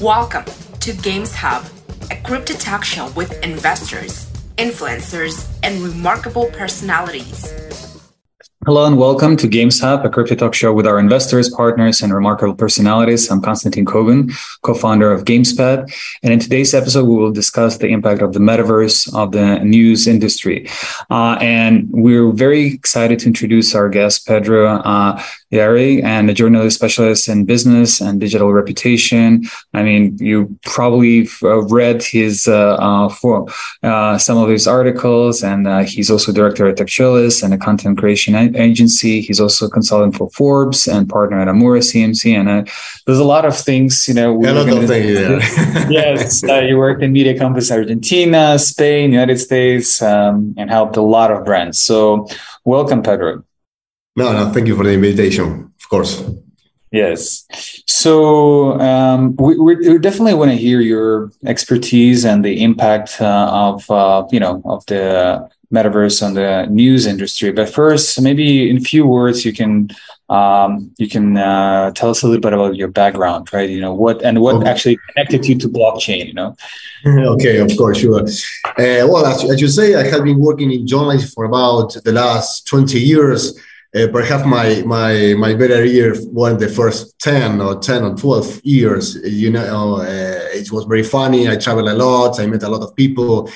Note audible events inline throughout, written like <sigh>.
Welcome to Games Hub, a crypto talk show with investors, influencers, and remarkable personalities. Hello and welcome to Games Hub, a crypto talk show with our investors, partners, and remarkable personalities. I'm Konstantin Kogan, co-founder of GamesPad. And in today's episode, we will discuss the impact of the metaverse of the news industry. Uh, and we're very excited to introduce our guest, Pedro uh, Ylarri, and a journalist specialist in business and digital reputation. I mean, you probably uh, read his uh, uh, for uh, some of his articles, and he's also director at Textualis and a content creation agency. He's also a consultant for Forbes and partner at Amura CMS. And uh, there's a lot of things, you know. A lot of things, yeah. <laughs> yes, uh, you worked in media companies Argentina, Spain, United States, um, and helped a lot of brands. So, welcome, Pedro. No, no, thank you for the invitation. Of course. Yes. So um, we, we, definitely want to hear your expertise and the impact uh, of uh, you know of the metaverse on the news industry. But first, maybe in few words, you can um, you can uh, tell us a little bit about your background, right? You know what and what okay. actually connected you to blockchain. You know. <laughs> okay, of course, sure. Uh, well, as, as, you say, I have been working in journalism for about the last twenty years. Uh, perhaps my my my better year were the first 10 or 10 or 12 years you know uh, it was very funny i traveled a lot i met a lot of people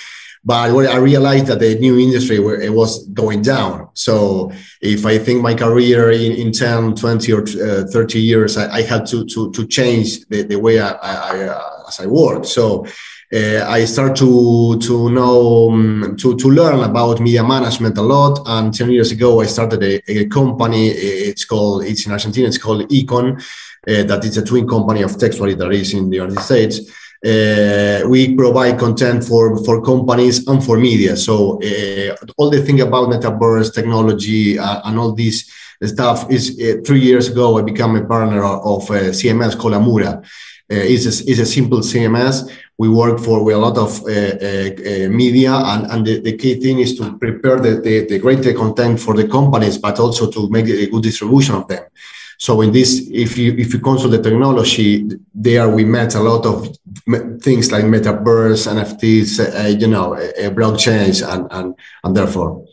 but I realized that the new industry it was going down. So if I think my career in, in 10, 20 or uh, 30 years, I, I, had to, to, to change the, the way I, I, uh, as I work. So uh, I start to to know um, to to learn about media management a lot. And ten years ago, I started a, a company. It's called it's in Argentina. It's called Econ. Uh, that is a twin company of Textualis that is in the United States. Uh, we provide content for, for companies and for media. So uh, all the thing about metaverse technology uh, and all this stuff is uh, three years ago, I became a partner of a CMS called Amura. Uh, it's, a, it's a simple CMS. We work for with a lot of uh, media, and, and the, the, key thing is to prepare the, the, the great content for the companies, but also to make a good distribution of them. So in this, if you if you consult the technology, there we met a lot of things like metaverse, NFTs, uh, you know, uh, blockchains, and and and therefore.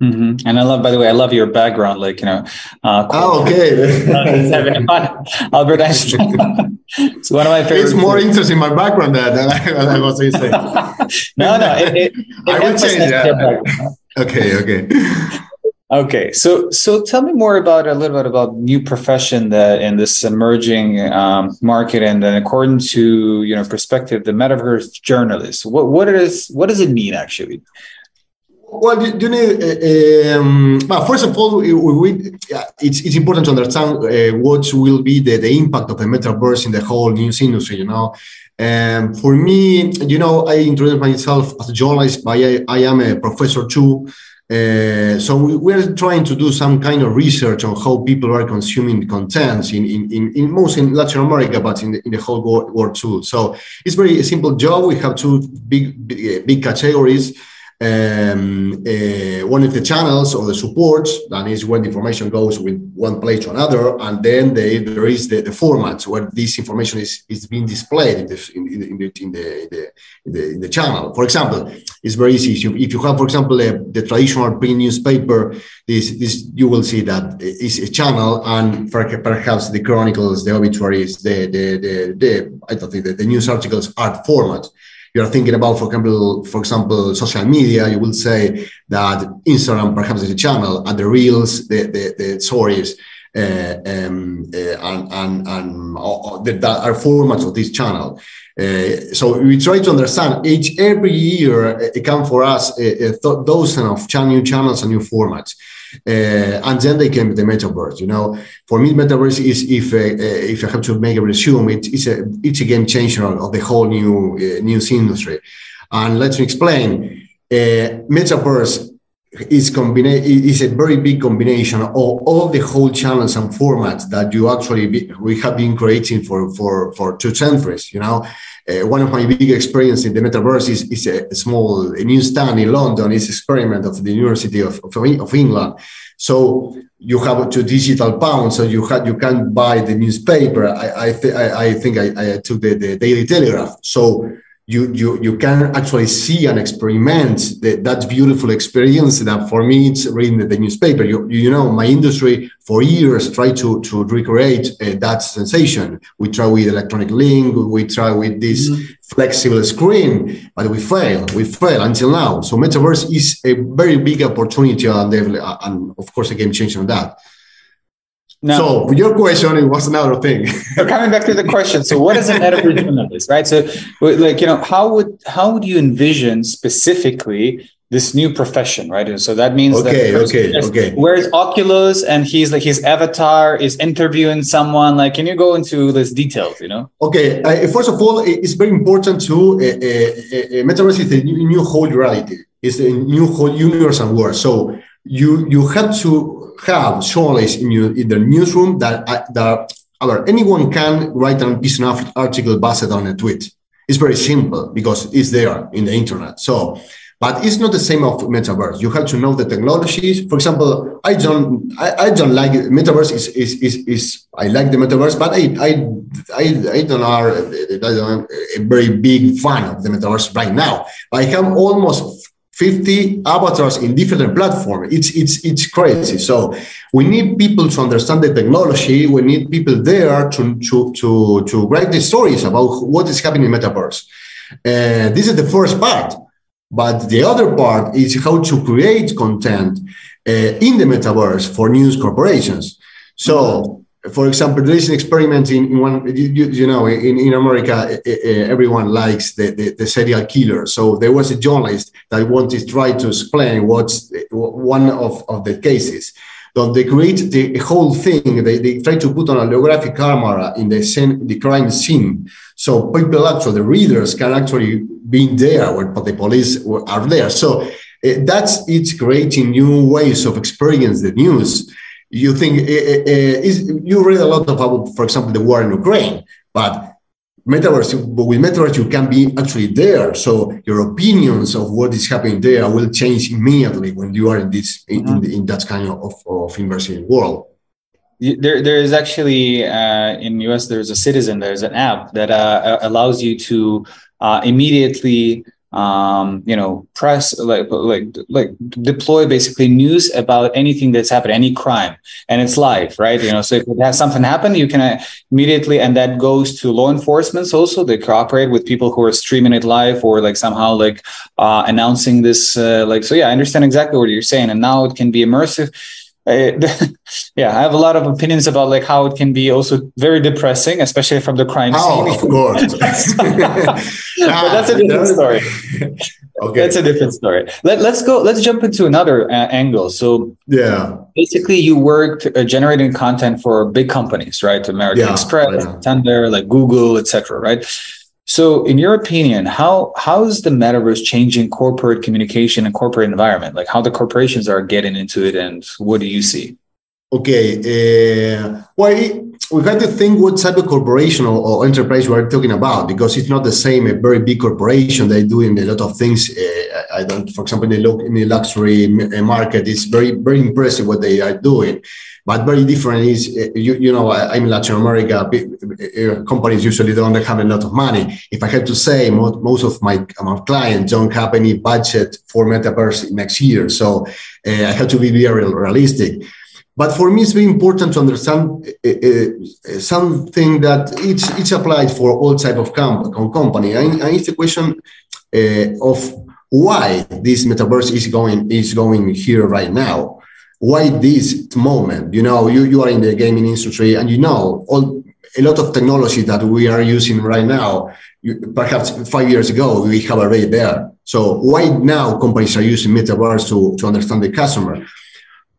Mm-hmm. And I love, by the way, I love your background, like you know. Uh, oh, okay. <laughs> Albert Einstein. <laughs> it's one of my favorite. It's more interesting my background than, than I, was saying. <laughs> no, no, it, it, it I will change. Yeah. Okay, okay. Okay, so so tell me more about a little bit about new profession that in this emerging um, market, and then according to you know perspective, the metaverse journalist. What what is what does it mean actually? Well, you, you need. Uh, um, well, first of all, we, we, it's it's important to understand uh, what will be the, the impact of the metaverse in the whole news industry. You know, um, for me, you know, I introduced myself as a journalist, but I, I am a professor too. Uh, so we, are trying to do some kind of research on how people are consuming contents in, in, in, in most in Latin America, but in the, in the whole world, world too. So it's very simple job. We have two big big, big categories um, uh, one of the channels or the supports that is when the information goes with one place to another and then they, there is the, the formats where this information is, is being displayed in the, in, in, the, in, the, in, the, in the channel. For example it's very easy. If you, have for example a, the traditional print newspaper this, this you will see that is a channel and perhaps the chronicles the obituaries the the the, the i don't think the, the news articles are format you're thinking about, for example, for example, social media, you will say that Instagram perhaps is a channel, and the reels, the the, the stories, uh, um, uh, and and, and uh, that are formats of this channel. Uh, so we try to understand each every year uh, it comes for us a dozen of new channels and new formats. Uh, and then they came the metaverse. You know, for me, metaverse is if uh, uh, if I have to make a resume, it, it's a it's a game changer of the whole new uh, news industry. And let me explain. Uh, metaverse is combina- is a very big combination of all the whole channels and formats that you actually be, we have been creating for for for two centuries. You know, uh, one of my big experiences in the metaverse is, is a small a new stand in London. It's experiment of the University of, of, of England. So you have two digital pounds so you have you can't buy the newspaper. I I, th- I, I think I, I took the, the Daily Telegraph. So you you you can actually see and experiment the, that beautiful experience that for me it's reading the, the newspaper. You, you know my industry for years tried to to recreate uh, that sensation. We try with electronic link we try with this mm-hmm. flexible screen but we fail we fail until now. So metaverse is a very big opportunity and, and of course a game changer on that now, so your question it was another thing. coming back to the question, so what is an metaverse this, right? So, like you know, how would how would you envision specifically this new profession, right? And so that means okay, that okay, okay. Where's Oculus and he's like his avatar is interviewing someone. Like, can you go into these details? You know? Okay. Uh, first of all, it's very important to uh, uh, uh, metaverse is a new, new whole reality. It's a new whole universe and world. So you you have to have journalists in, your, in the newsroom that, uh, that anyone can write a piece of article based on a tweet. It's very simple because it's there in the internet. So, but it's not the same of metaverse. You have to know the technologies. For example, I don't, I, I don't like metaverse. Is, is is is I like the metaverse, but I I I, I don't are I don't a very big fan of the metaverse right now. I have almost 50 avatars in different platforms. It's, it's, it's crazy. So we need people to understand the technology. We need people there to, to, to, to write the stories about what is happening in Metaverse. Uh, this is the first part. But the other part is how to create content uh, in the Metaverse for news corporations. So for example, there is an experiment in, one, you, you, know, in, in America, everyone likes the, the, the, serial killer. So there was a journalist that wanted to try to explain what's one of, of the cases. So they create the whole thing. They, they try to put on a holographic camera in the scene, the crime scene. So people actually, the readers can actually be there where the police are there. So uh, that's, it's creating new ways of experience the news you think uh, is you read a lot about, for example, the war in Ukraine, but metaverse, but with metaverse you can be actually there. So your opinions of what is happening there will change immediately when you are in this in, mm-hmm. in, in, that kind of of immersive world. There, there is actually uh, in US. There's a citizen. There's an app that uh, allows you to uh, immediately um, you know, press like like like deploy basically news about anything that's happened, any crime, and it's live, right? You know, so if it has something happen, you can uh, immediately, and that goes to law enforcement also. They cooperate with people who are streaming it live or like somehow like uh, announcing this. Uh, like so, yeah, I understand exactly what you're saying, and now it can be immersive <laughs> yeah, I have a lot of opinions about like how it can be also very depressing, especially from the crime scene. oh, scene. of course. <laughs> but <laughs> that's a different story. okay, that's a different story. Let, let's go. Let's jump into another uh, angle. So yeah, basically, you worked uh, generating content for big companies, right? American yeah, Express, yeah. Tender, like Google, etc. Right? So, in your opinion, how how is the metaverse changing corporate communication and corporate environment? Like how the corporations are getting into it, and what do you see? Okay, uh, well, we have to think what type of corporation or, or, enterprise we are talking about because it's not the same. A very big corporation they doing a lot of things. Uh, I don't, for example, in the, in the luxury uh, market, it's very very impressive what they are doing but very different is uh, you, you know i'm in latin america companies usually don't have a lot of money if i had to say most, most of my, my clients don't have any budget for metaverse next year so uh, i have to be very realistic but for me it's very important to understand uh, something that it's it's applied for all type of com- company and, and it's the question of why this metaverse is going is going here right now why this moment? You know, you, you are in the gaming industry and you know all a lot of technology that we are using right now, you, perhaps five years ago, we have already there. So why now companies are using metaverse to, to understand the customer?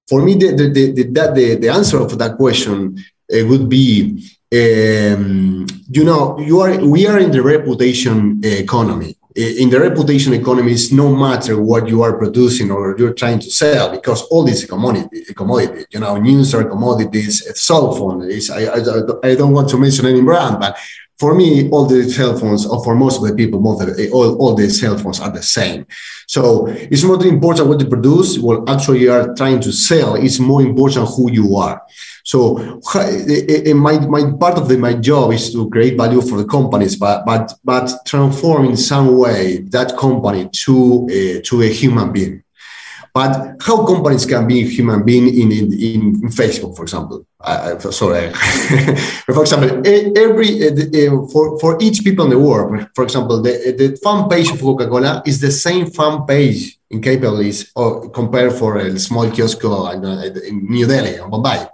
For me, the, the, the, the, the, answer of that question uh, would be, um, you know, you are, we are in the reputation economy. In the reputation economy, it's no matter what you are producing or you're trying to sell, because all this commodity, commodity, you know, news are commodities, cell phone is, I, I, I don't want to mention any brand, but for me, all the cell phones, or for most of the people, most of the, eh, all, all the cell phones are the same. So it's not important what you produce. What actually you are trying to sell. It's more important who you are. So eh, eh, my, my part of the, my job is to create value for the companies, but but but transform in some way that company to a, to a human being. But how companies can be human being in, in, in Facebook, for example? Uh, sorry, <laughs> for example, every uh, for for each people in the world, for example, the, the fan page of Coca-Cola is the same fan page in Capabilis or compared for a small kiosk in New Delhi or Bombay.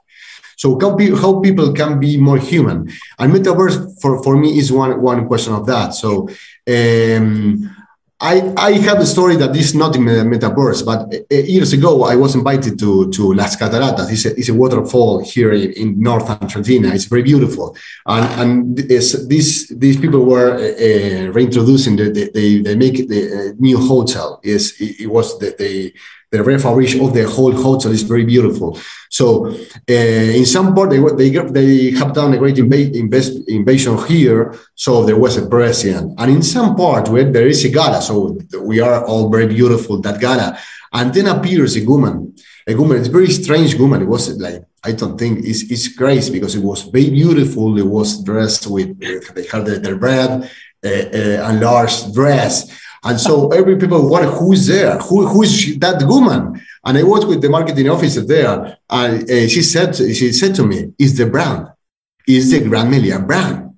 So how, how people can be more human, and metaverse for, for me is one one question of that. So. Um, I, I have a story that is not in the metaverse, but uh, years ago I was invited to, to Las Cataratas. It's a, it's a waterfall here in, in North Argentina. It's very beautiful. And, and this, these people were uh, reintroducing, the, they, they make the uh, new hotel. Is it, it was the, the the refurbish of the whole hotel is very beautiful. So uh, in some part they they they have done a great invest, invasion here. So there was a president, and in some part where there is a gala. So we are all very beautiful that gala, and then appears a woman. A woman, it's a very strange woman. It was like I don't think it's, it's crazy because it was very beautiful. It was dressed with they had their bread, uh, uh, and large dress and so every people want who's there, who who is that woman? And I was with the marketing officer there, and uh, she said she said to me, "Is the brand, is the Grand Melia brand."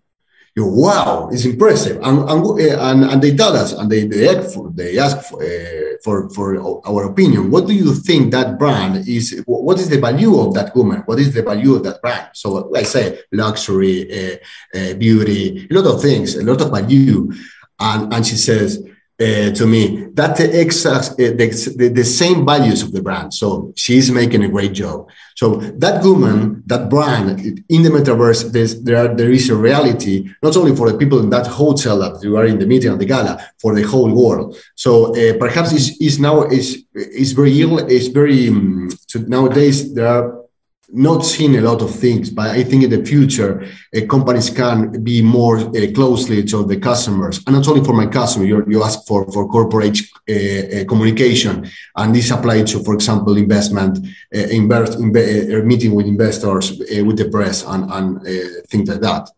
You wow, it's impressive, and and, uh, and, and they tell us, and they they ask for they ask for, uh, for for our opinion. What do you think that brand is? What is the value of that woman? What is the value of that brand? So I say luxury, uh, uh, beauty, a lot of things, a lot of value, and and she says uh, to me that the exact uh, the, the, the, same values of the brand. So she's making a great job. So that woman that brand in the metaverse there are, there is a reality not only for the people in that hotel that you are in the meeting of the gala for the whole world. So uh, perhaps it's now is is very ill it's very um, so nowadays there are not seeing a lot of things, but I think in the future, uh, companies can be more uh, closely to the customers, and not only for my customer. you ask for for corporate uh, communication, and this applies to, for example, investment, invest, inv- meeting with investors, with the press, and and things like that.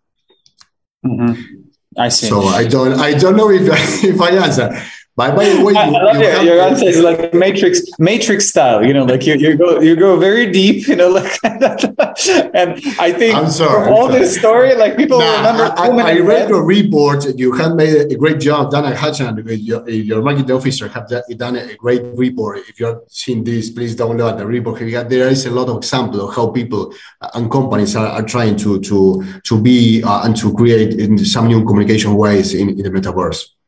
Mm-hmm. I see. So I don't I don't know if <laughs> if I answer. By, by the way, you, I love you it. Your answer is like Matrix, Matrix style. You know, like you, you go you go very deep. You know, <laughs> like and I think I'm sorry, from all this story, like people nah, remember. I, I, I read your report. You have made a great job. Dana Hutchin, your, your marketing officer, have done a great report. If you're seeing this, please download the report. There is a lot of example of how people and companies are, are trying to to to be uh, and to create in some new communication ways in, in the metaverse.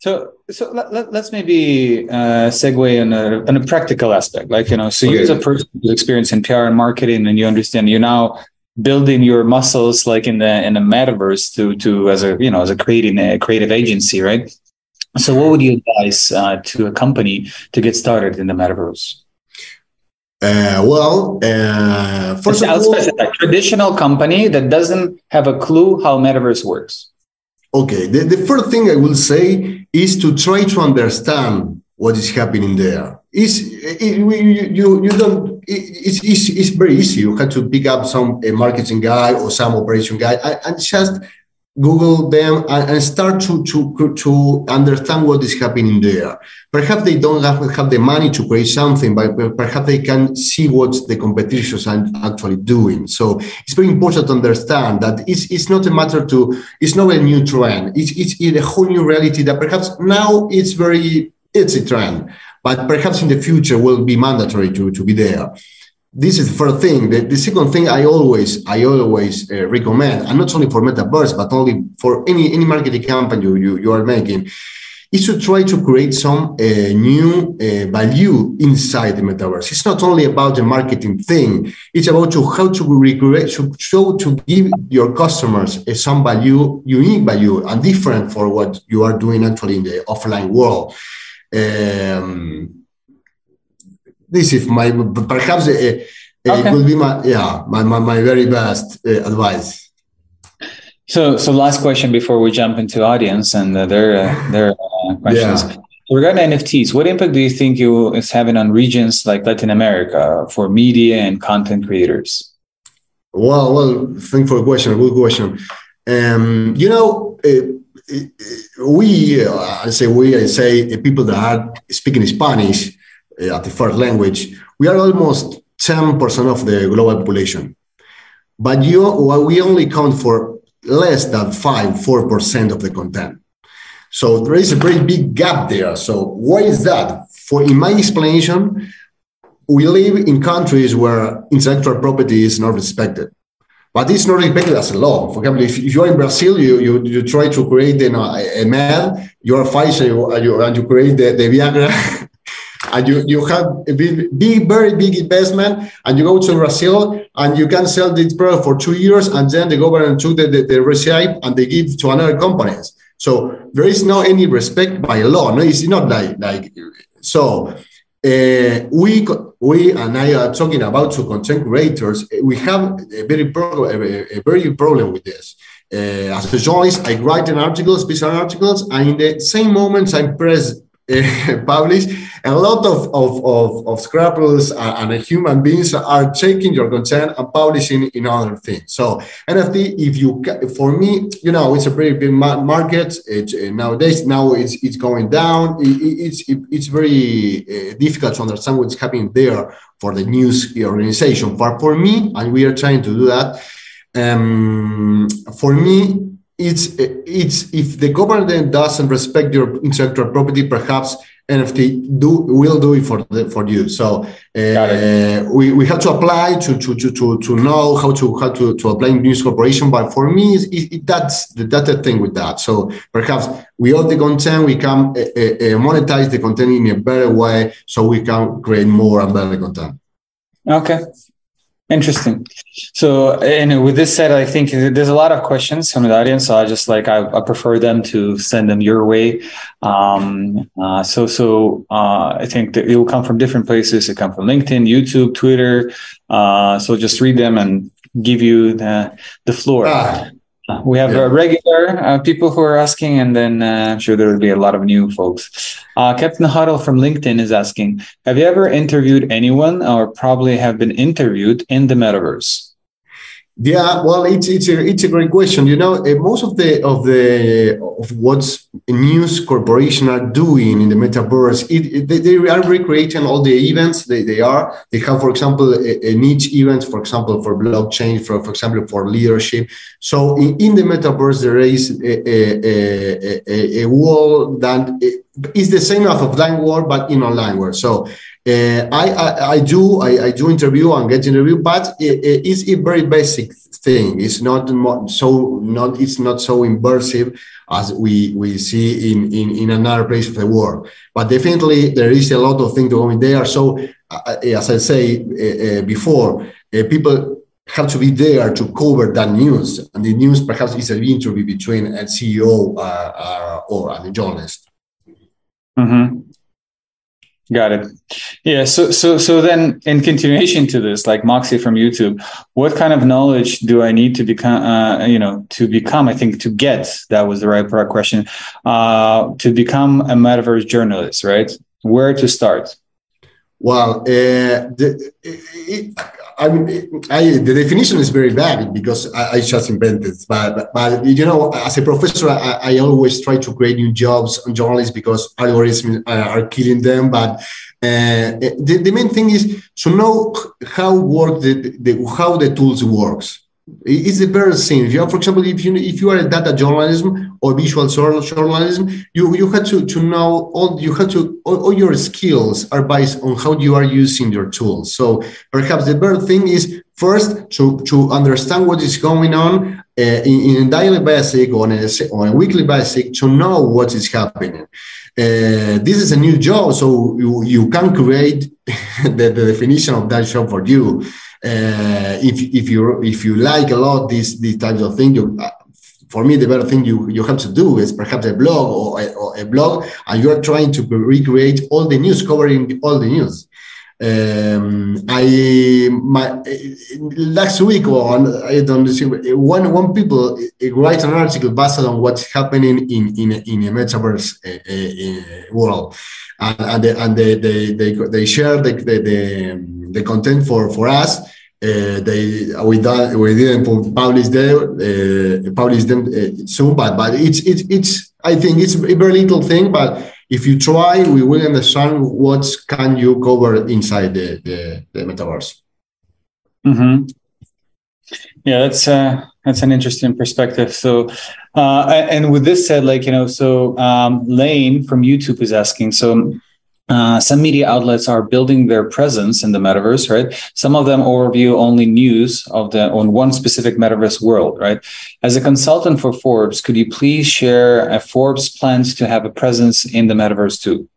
So, so let, us let, maybe uh, segue on a, on a practical aspect. Like, you know, so okay. you as a person who's experienced in PR and marketing, and you understand you're now building your muscles like in the in the metaverse to to as a you know as a creating a creative agency, right? So, what would you advise uh, to a company to get started in the metaverse? Uh, well, uh, first of all, a traditional company that doesn't have a clue how metaverse works. Okay, the, the first thing I will say is to try to understand what is happening there. It's, it, you, you, don't, it, it's, it's, it's very easy. You have to pick up some a marketing guy or some operation guy and, and just Google them and, start to, to, to understand what is happening there. Perhaps they don't have, have the money to create something, but perhaps they can see what the competitors are actually doing. So it's very important to understand that it's, it's not a matter to, it's not a new trend. It's, it's a whole new reality that perhaps now it's very, it's a trend, but perhaps in the future will be mandatory to, to be there this is the first thing. The, the second thing I always I always uh, recommend, and not only for Metaverse, but only for any any marketing campaign you you, you are making, is to try to create some uh, new uh, value inside the metaverse. It's not only about the marketing thing; it's about to how to recreate, to show to give your customers uh, some value, unique value, and different for what you are doing actually in the offline world. Um, this is my perhaps uh, uh, okay. it will be my yeah my, my, my very best uh, advice So, so last question before we jump into audience and uh, their uh, their uh, questions. Yeah. Regarding NFTs, what impact do you think you is having on regions like Latin America for media and content creators? Well, well, thank for the question. Good question. Um, you know, uh, we, uh, I say we, I say people that are speaking Spanish Uh, at the first language, we are almost 10% of the global population. But you, well, we only count for less than 5 4% of the content. So there is a very big gap there. So why is that? For in my explanation, we live in countries where intellectual property is not respected. But it's not respected as a law. For example, if, if you're in Brazil, you, you, you try to create uh, you know, a, a man, you're a Pfizer, and you, and you create the, the Viagra <laughs> and you, you have a big, big, very big investment, and you go to Brazil and you can sell this product for two years, and then the government took the, the, the receipt and they give to another companies. So there is no any respect by law. No, it's not like like so. Uh, we we and I are talking about to content creators. We have a very pro, a, a very problem with this. Uh, as a journalist, I write an articles, special articles, and in the same moments I press <laughs> uh, publish a lot of, of, of, of and, and, human beings are taking your content and publishing in other things. So NFT, if you, for me, you know, it's a pretty big market. It, uh, nowadays, now it's, it's going down. It, it's, it, it's very uh, difficult to understand what's happening there for the news organization. But for me, and we are trying to do that, um, for me, it's it's if the government doesn't respect your intellectual property, perhaps NFT do will do it for the, for you. So uh, we, we have to apply to, to, to, to, to know how to how to, to apply news corporation. But for me, it, it, that's the that's the thing with that. So perhaps we own the content, we can uh, uh, monetize the content in a better way, so we can create more and better content. Okay, Interesting. So, and with this said, I think there's a lot of questions from the audience. So I just like I, I prefer them to send them your way. Um, uh, so, so uh, I think that it will come from different places. It come from LinkedIn, YouTube, Twitter. Uh, so just read them and give you the the floor. Ah. We have yeah. regular uh, people who are asking, and then uh, I'm sure there will be a lot of new folks. Uh, Captain Huddle from LinkedIn is asking Have you ever interviewed anyone or probably have been interviewed in the metaverse? Yeah, well, it's it's a it's a great question. You know, uh, most of the of the of what news corporation are doing in the metaverse, it, it, they, they, are recreating all the events. They, they are. They have, for example, a, a niche event, for example, for blockchain, for for example, for leadership. So in, in the metaverse, there is a a, a, a wall that is the same as offline world, but in online world. So uh, I, I, I do I, I, do interview and get interview, but it, it's a very basic thing. It's not so not it's not so immersive as we we see in in, in another place of the world. But definitely there is a lot of things going there. So uh, as I say uh, uh, before, uh, people have to be there to cover that news, and the news perhaps is an interview between a CEO or a journalist. Mm-hmm. Got it. Yeah. So, so, so then, in continuation to this, like Moxie from YouTube, what kind of knowledge do I need to become? Uh, you know, to become. I think to get that was the right question. Uh, to become a metaverse journalist, right? Where to start? Well, uh, the, it, I mean, I, the definition is very vague because I, I just invented. But, but, you know, as a professor, I, I, always try to create new jobs on journalists because algorithms are, killing them. But uh, the, the main thing is to know how work the, the how the tools works. It's the very thing. If you, for example, if you if you are a data journalism or visual journalism, you you have to to know all you have to all, all, your skills are based on how you are using your tools. So perhaps the better thing is first to to understand what is going on uh, in, in, a daily basis or on a, on a weekly basis to know what is happening. Uh, this is a new job, so you, you can create <laughs> the, the definition of that job for you. Uh, if if you if you like a lot these these types of things, you, for me the better thing you you have to do is perhaps a blog or a, or a blog, and you are trying to recreate all the news, covering all the news. Um, I my last week or I don't know, one one people write an article based on what's happening in in in a metaverse uh, uh, world, and, and, they, and they, they they they share the the, the, the content for for us. Uh, they we done we didn't publish them uh, publish them uh, soon, but but it's it's it's I think it's a very little thing, but if you try, we will understand what can you cover inside the, the, the metaverse. Mm-hmm. Yeah, that's uh, that's an interesting perspective. So, uh, and with this said, like you know, so um, Lane from YouTube is asking, so uh, some media outlets are building their presence in the metaverse, right? Some of them overview only news of the on one specific metaverse world, right? As a consultant for Forbes, could you please share a Forbes plans to have a presence in the metaverse too?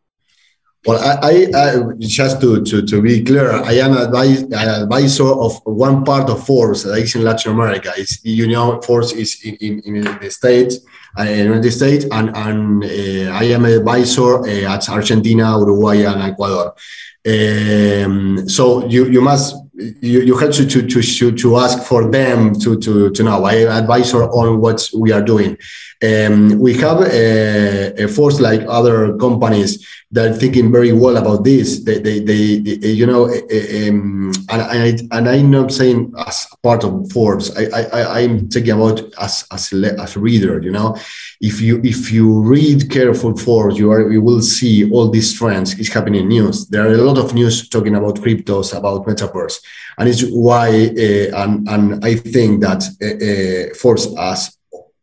Well, I, I, I, just to, to, to be clear, I am an advisor of one part of Forbes that is in Latin America. It's you know Forbes is in, in, in the States, uh, United States, and, and uh, I am advisor uh, at Argentina, Uruguay, and Ecuador. Um, so you you must you, you have to, to to to ask for them to to to know. I am advisor on what we are doing. Um, we have a, a, force like other companies that are thinking very well about this. They, they, they, they you know, um, and, I, and I'm not saying as part of Forbes. I, I, I'm talking about as as as a reader. You know, if you if you read careful Forbes, you are you will see all these trends is happening in news. There are a lot of news talking about cryptos, about metaverse, and it's why uh, and and I think that uh, uh, Forbes as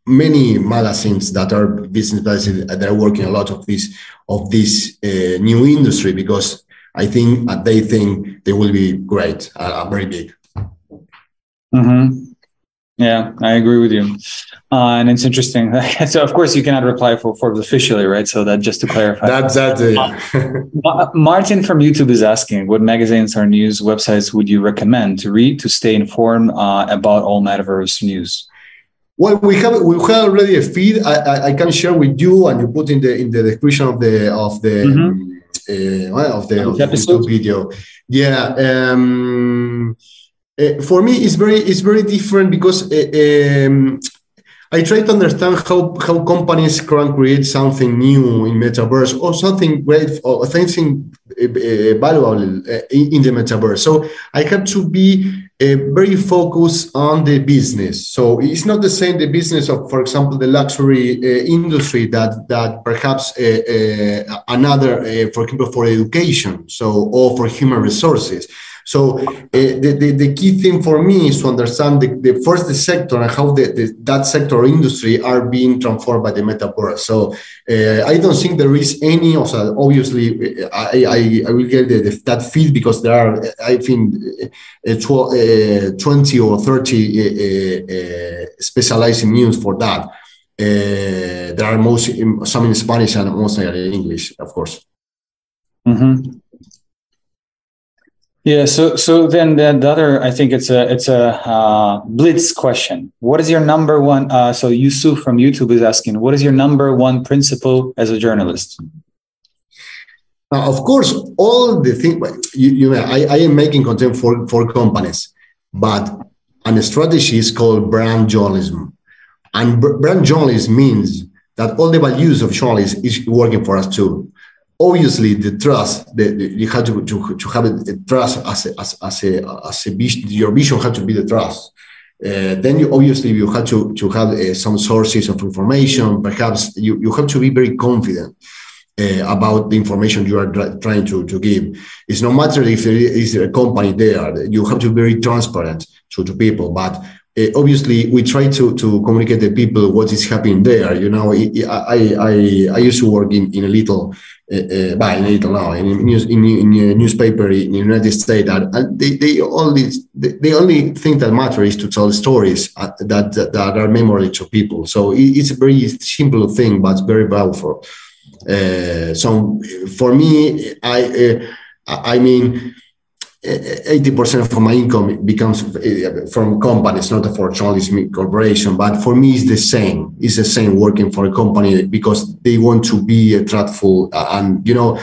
many magazines that are business magazines that are working a lot of this of this uh, new industry because I think uh, they think they will be great, uh, very big. Mm-hmm. Yeah, I agree with you, uh, and it's interesting. <laughs> so, of course, you cannot reply for Forbes officially, right? So that just to clarify. That's that. Uh, <laughs> Martin from YouTube is asking, what magazines or news websites would you recommend to read to stay informed uh, about all metaverse news? Well, we have we have already a feed. I, I, I, can share with you, and you put in the in the description of the of the mm-hmm. uh, of the, of the YouTube video. Yeah. Um, uh, for me, it's very it's very different because uh, um, I try to understand how, how companies can create something new in metaverse or something great or something uh, valuable in the metaverse. So I have to be very focused on the business. So it's not the same the business of, for example, the luxury industry that that perhaps another, for example, for education, so or for human resources. So uh, the, the, the, key thing for me is to understand the, the first the sector and how the, the, that sector or industry are being transformed by the metaverse. So uh, I don't think there is any that. Obviously, I, I, I will get the, that feed because there are, I think, uh, tw- uh, 20 or 30 uh, uh, specialized news for that. there are most some in Spanish and most in English, of course. Mm-hmm. Yeah. So so then the, the other I think it's a it's a uh, blitz question. What is your number one? Uh, so Yusuf from YouTube is asking, what is your number one principle as a journalist? Now, of course, all the thing you, you know, I, I am making content for for companies, but and strategy is called brand journalism, and brand journalism means that all the values of journalism is working for us too obviously the trust the, the, you have to, to, to have a trust as a, as, as a as a vision your vision has to be the trust. Uh, then you obviously you have to to have uh, some sources of information. Perhaps you, you have to be very confident uh, about the information you are trying to, to give. It's no matter if there is a company there you have to be very transparent to, to people. But uh, obviously we try to to communicate to people what is happening there you know. I, I i used to work in in a little uh, by in little now in news in, in a newspaper in the united states and they, they only the, the only thing that matters is to tell stories uh, that, that, that are memorable to people. So it's a very simple thing but very powerful. Uh, so for me i uh, i mean 80% of my income becomes uh, from companies, not for journalism corporation. But for me, it's the same. It's the same working for a company because they want to be truthful. Uh, and, you know,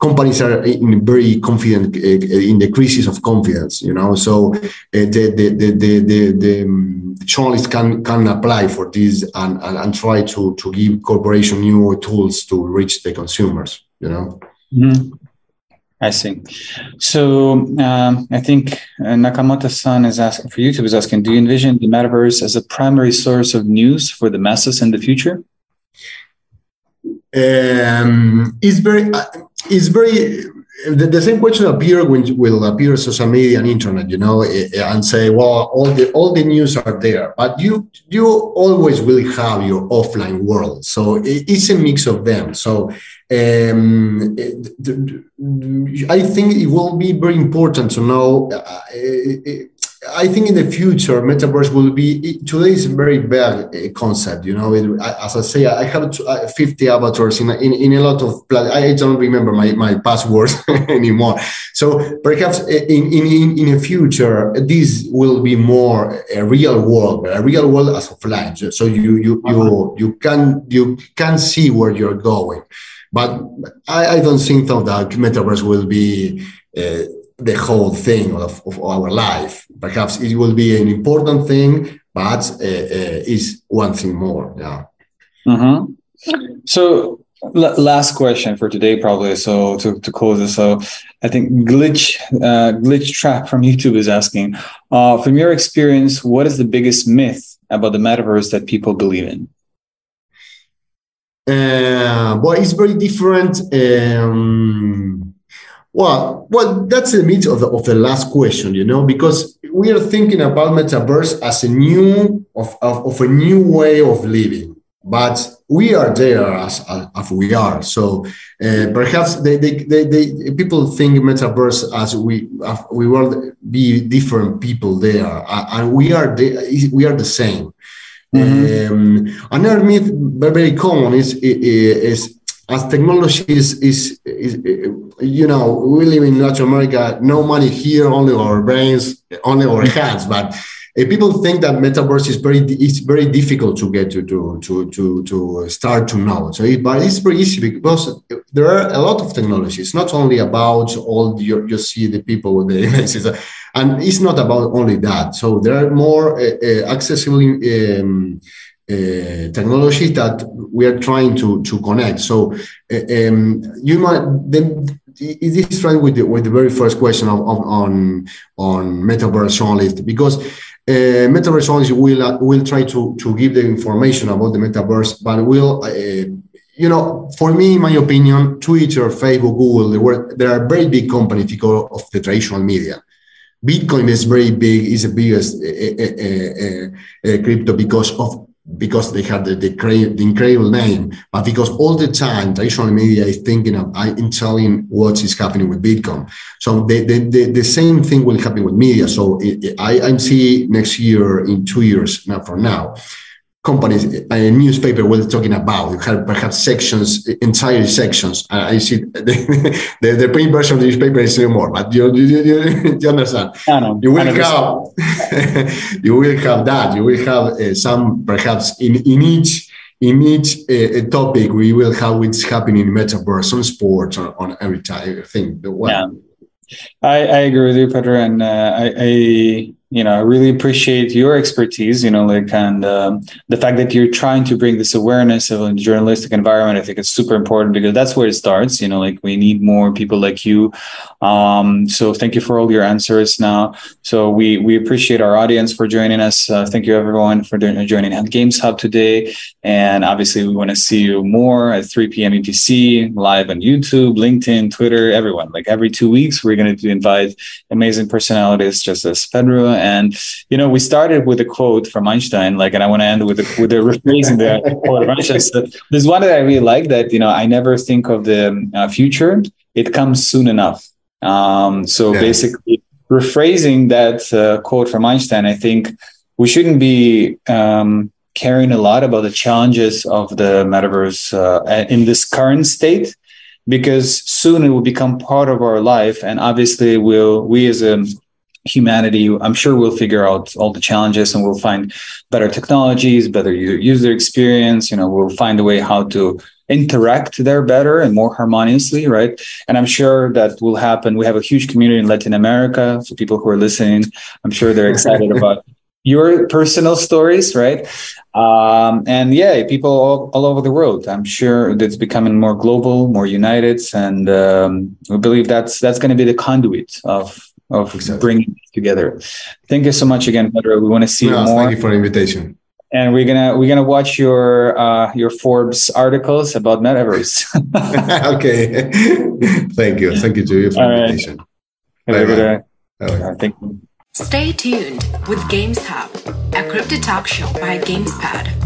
companies are very confident uh, in the crisis of confidence. You know, so the the the the, the, the um, journalists can can apply for this and, and, and try to to give corporation new tools to reach the consumers. You know. Mm-hmm. I see. So um, I think uh, Nakamoto-san is asking for YouTube is asking, do you envision the metaverse as a primary source of news for the masses in the future? Um, it's very, uh, it's very. The, the, same question appear when will appear social media and internet, you know, eh, eh, and say, well, all the all the news are there, but you you always will have your offline world. So it's a mix of them. So um, I think it will be very important to know. Uh, I think in the future, metaverse will be today is a very bad uh, concept. You know, it, as I say, I have uh, 50 avatars in, in, in a lot of. I don't remember my, my passwords <laughs> anymore. So perhaps uh, in, in in the future, this will be more a real world, a real world as offline. So you you you you can you can see where you're going. But I, I don't think that metaverse will be uh, the whole thing of, of our life. Perhaps it will be an important thing, but uh, uh, is one thing more. Yeah. Mm-hmm. So last question for today, probably. So to, to close this, so I think glitch uh, glitch trap from YouTube is asking, uh, from your experience, what is the biggest myth about the metaverse that people believe in? Uh, well, it's very different. Um, well, well, that's the meat of the, of the last question, you know, because we are thinking about metaverse as a new of, of, of a new way of living, but we are there as, as, as we are. So uh, perhaps they, they, they, they, people think metaverse as we we will be different people there, and we are the, we are the same. Mm-hmm. Um, another myth very, very common is, is as technology is, is, is, you know, we live in Latin America, no money here, only our brains, only our hands. But uh, people think that metaverse is very, it's very difficult to get to, to, to, to, to start to know. So, it, but it's very easy because there are a lot of technologies. Not only about all the, you, you see the people with the <laughs> images. And it's not about only that. So there are more uh, uh, accessible um, uh, technologies that we are trying to, to connect. So uh, um, you might then is trying with the, with the very first question of, of on on metaverse journalist because uh, metaverse journalists will uh, will try to to give the information about the metaverse, but will uh, you know, for me, in my opinion, Twitter, Facebook, Google, they, were, they are very big companies because of the traditional media. Bitcoin is very big, is the biggest uh, crypto because of because they had the, the, the, incredible name, but because all the time traditional media is thinking of in telling what is happening with Bitcoin. So the, the, the, the same thing will happen with media. So it, I, I see next year, in two years now from now, companies, a newspaper was talking about. You have perhaps sections, entire sections. Uh, I see <laughs> the, the, the, print version of the newspaper is no more, but you, you, you, you understand. You will have <laughs> you will have that. You will have uh, some perhaps in, in each in each uh, topic we will have what's happening in metaverse on sports on, on every of thing. Yeah. I, I agree with you, Pedro, and uh, I, I you know, I really appreciate your expertise, you know, like, and um, the fact that you're trying to bring this awareness of a journalistic environment. I think it's super important because that's where it starts, you know, like we need more people like you. Um, so thank you for all your answers now. So we, we appreciate our audience for joining us. Uh, thank you everyone for joining Games Hub today. And obviously we want to see you more at 3 p.m. UTC live on YouTube, LinkedIn, Twitter, everyone, like every two weeks, we're going to invite amazing personalities just as Pedro and you know, we started with a quote from Einstein, like, and I want to end with a, with a <laughs> rephrasing the quote of Einstein. So there's one that I really like that you know I never think of the uh, future; it comes soon enough. Um, so yeah. basically, rephrasing that uh, quote from Einstein, I think we shouldn't be um, caring a lot about the challenges of the metaverse uh, in this current state because soon it will become part of our life and obviously we'll we as a humanity i'm sure we'll figure out all the challenges and we'll find better technologies better user experience you know we'll find a way how to interact there better and more harmoniously right? And i'm sure that will happen. We have a huge community in latin america for people who are listening i'm sure they're excited <laughs> about your personal stories right? Um, and yeah people all, all, over the world i'm sure it's becoming more global more united and um, we believe that's that's going to be the conduit of of exactly. bringing together. Thank you so much again, Pedro. We want to see no, more. Thank you for the invitation. And we're gonna we're gonna watch your uh, your Forbes articles about metaverse. <laughs> <laughs> okay, thank you, thank you to you for All the invitation. Right. Bye bye. Bye. Thank you. Stay tuned with Games Hub, a crypto talk show by GamesPad.